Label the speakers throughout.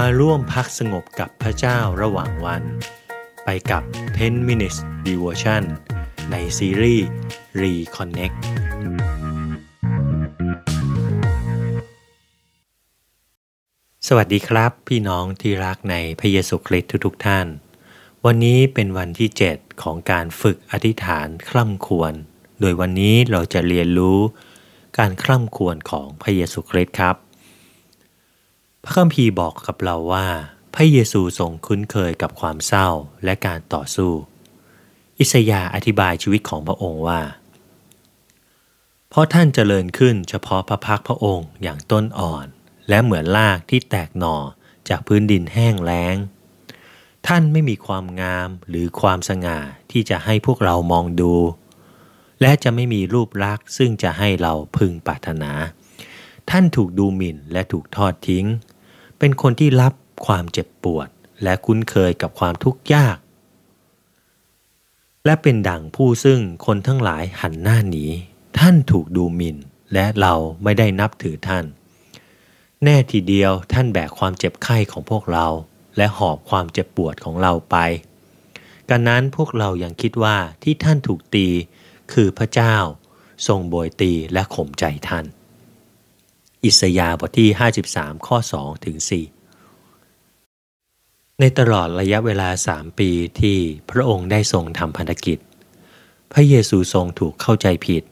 Speaker 1: มาร่วมพักสงบกับพระเจ้าระหว่างวัน ไปกับ 10 minutes devotion ในซีรีส์ Reconnect สวัสดีครับ พี่น้องที่รักในพระเยซูคริสต์ทุกๆท่าน วันนี้เป็นวันที่ 7 ของการฝึกอธิษฐานคร่ำควร โดยวันนี้เราจะเรียนรู้การคร่ำควรของพระเยซูคริสต์ครับ คัมภีร์บอกกับเราว่า พระเยซูทรงคุ้นเคยกับความเศร้าและการต่อสู้ อิสยาอธิบายชีวิตของพระองค์ว่า เพราะท่านเจริญขึ้นเฉพาะพระพักพระองค์อย่างต้นอ่อน และเหมือนรากที่แตกหน่อจากพื้นดินแห้งแล้ง ท่านไม่มีความงามหรือความสง่าที่จะให้พวกเรามองดู และจะไม่มีรูปลักษณ์ซึ่งจะให้เราพึงปรารถนาท่านถูกดูหมิ่นและถูกทอดทิ้ง เป็นคนที่รับความเจ็บปวดและคุ้นเคยกับความทุกข์ยาก และเป็นดั่งผู้ซึ่งคนทั้งหลายหันหน้าหนี ท่านถูกดูหมิ่น และเราไม่ได้นับถือท่าน แน่ทีเดียวท่านแบกความเจ็บไข้ของพวกเรา และหอบความเจ็บปวดของเราไปกันนั้นพวกเรายังคิดว่าที่ท่านถูกตี คือพระเจ้า ทรงโบยตีและข่มใจท่าน อิสยาบทที่ 53 ข้อ2ถึง4ในตลอดระยะเวลาสามปีที่พระองค์ได้ทรงทำพันธกิจ พระเยซูทรงถูกเข้าใจผิด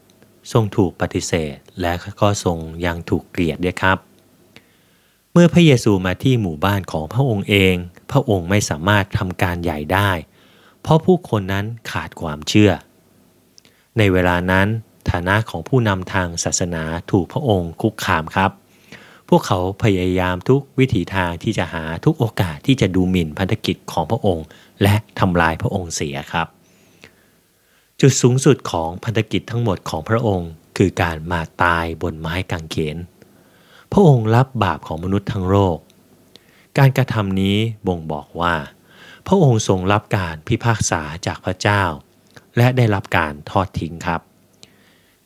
Speaker 1: ทรงถูกปฏิเสธ และก็ทรงยังถูกเกลียดด้วยครับ เมื่อพระเยซูมาที่หมู่บ้านของพระองค์เอง พระองค์ไม่สามารถทำการใหญ่ได้ เพราะผู้คนนั้นขาดความเชื่อ ในเวลานั้น ฐานะของผู้นำทางศาสนาถูกพระองค์คุกคามครับ พวกเขาพยายามทุกวิถีทางที่จะหาทุกโอกาสที่จะดูหมิ่นพันธกิจของพระองค์ และทำลายพระองค์เสียครับ จุดสูงสุดของพันธกิจทั้งหมดของพระองค์ คือการมาตายบนไม้กางเขน พระองค์รับบาปของมนุษย์ทั้งโลก การกระทำนี้บ่งบอกว่า พระองค์ทรงรับการพิพากษาจากพระเจ้า และได้รับการทอดทิ้งครับ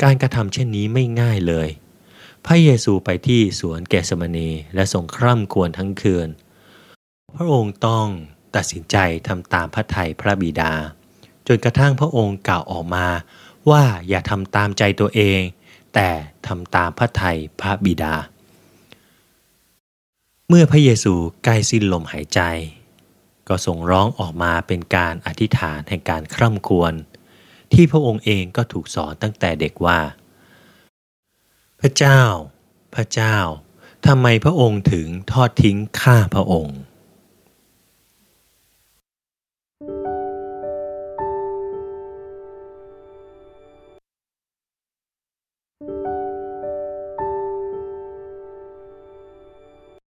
Speaker 1: การกระทำเช่นนี้ไม่ง่ายเลย พระเยซูไปที่สวนเกสมานีและทรงคร่ำควรทั้งคืน พระองค์ต้องตัดสินใจทำตามพระทัยพระบิดา จนกระทั่งพระองค์กล่าวออกมาว่าอย่าทำตามใจตัวเอง แต่ทำตามพระทัยพระบิดา เมื่อพระเยซูใกล้สิ้นลมหายใจ ก็ทรงร้องออกมาเป็นการอธิษฐานแห่งการคร่ำควร ที่พระองค์เองก็ถูกสอนตั้งแต่เด็กว่า พระเจ้า พระเจ้าทำไมพระองค์ถึงทอดทิ้งข้าพระองค์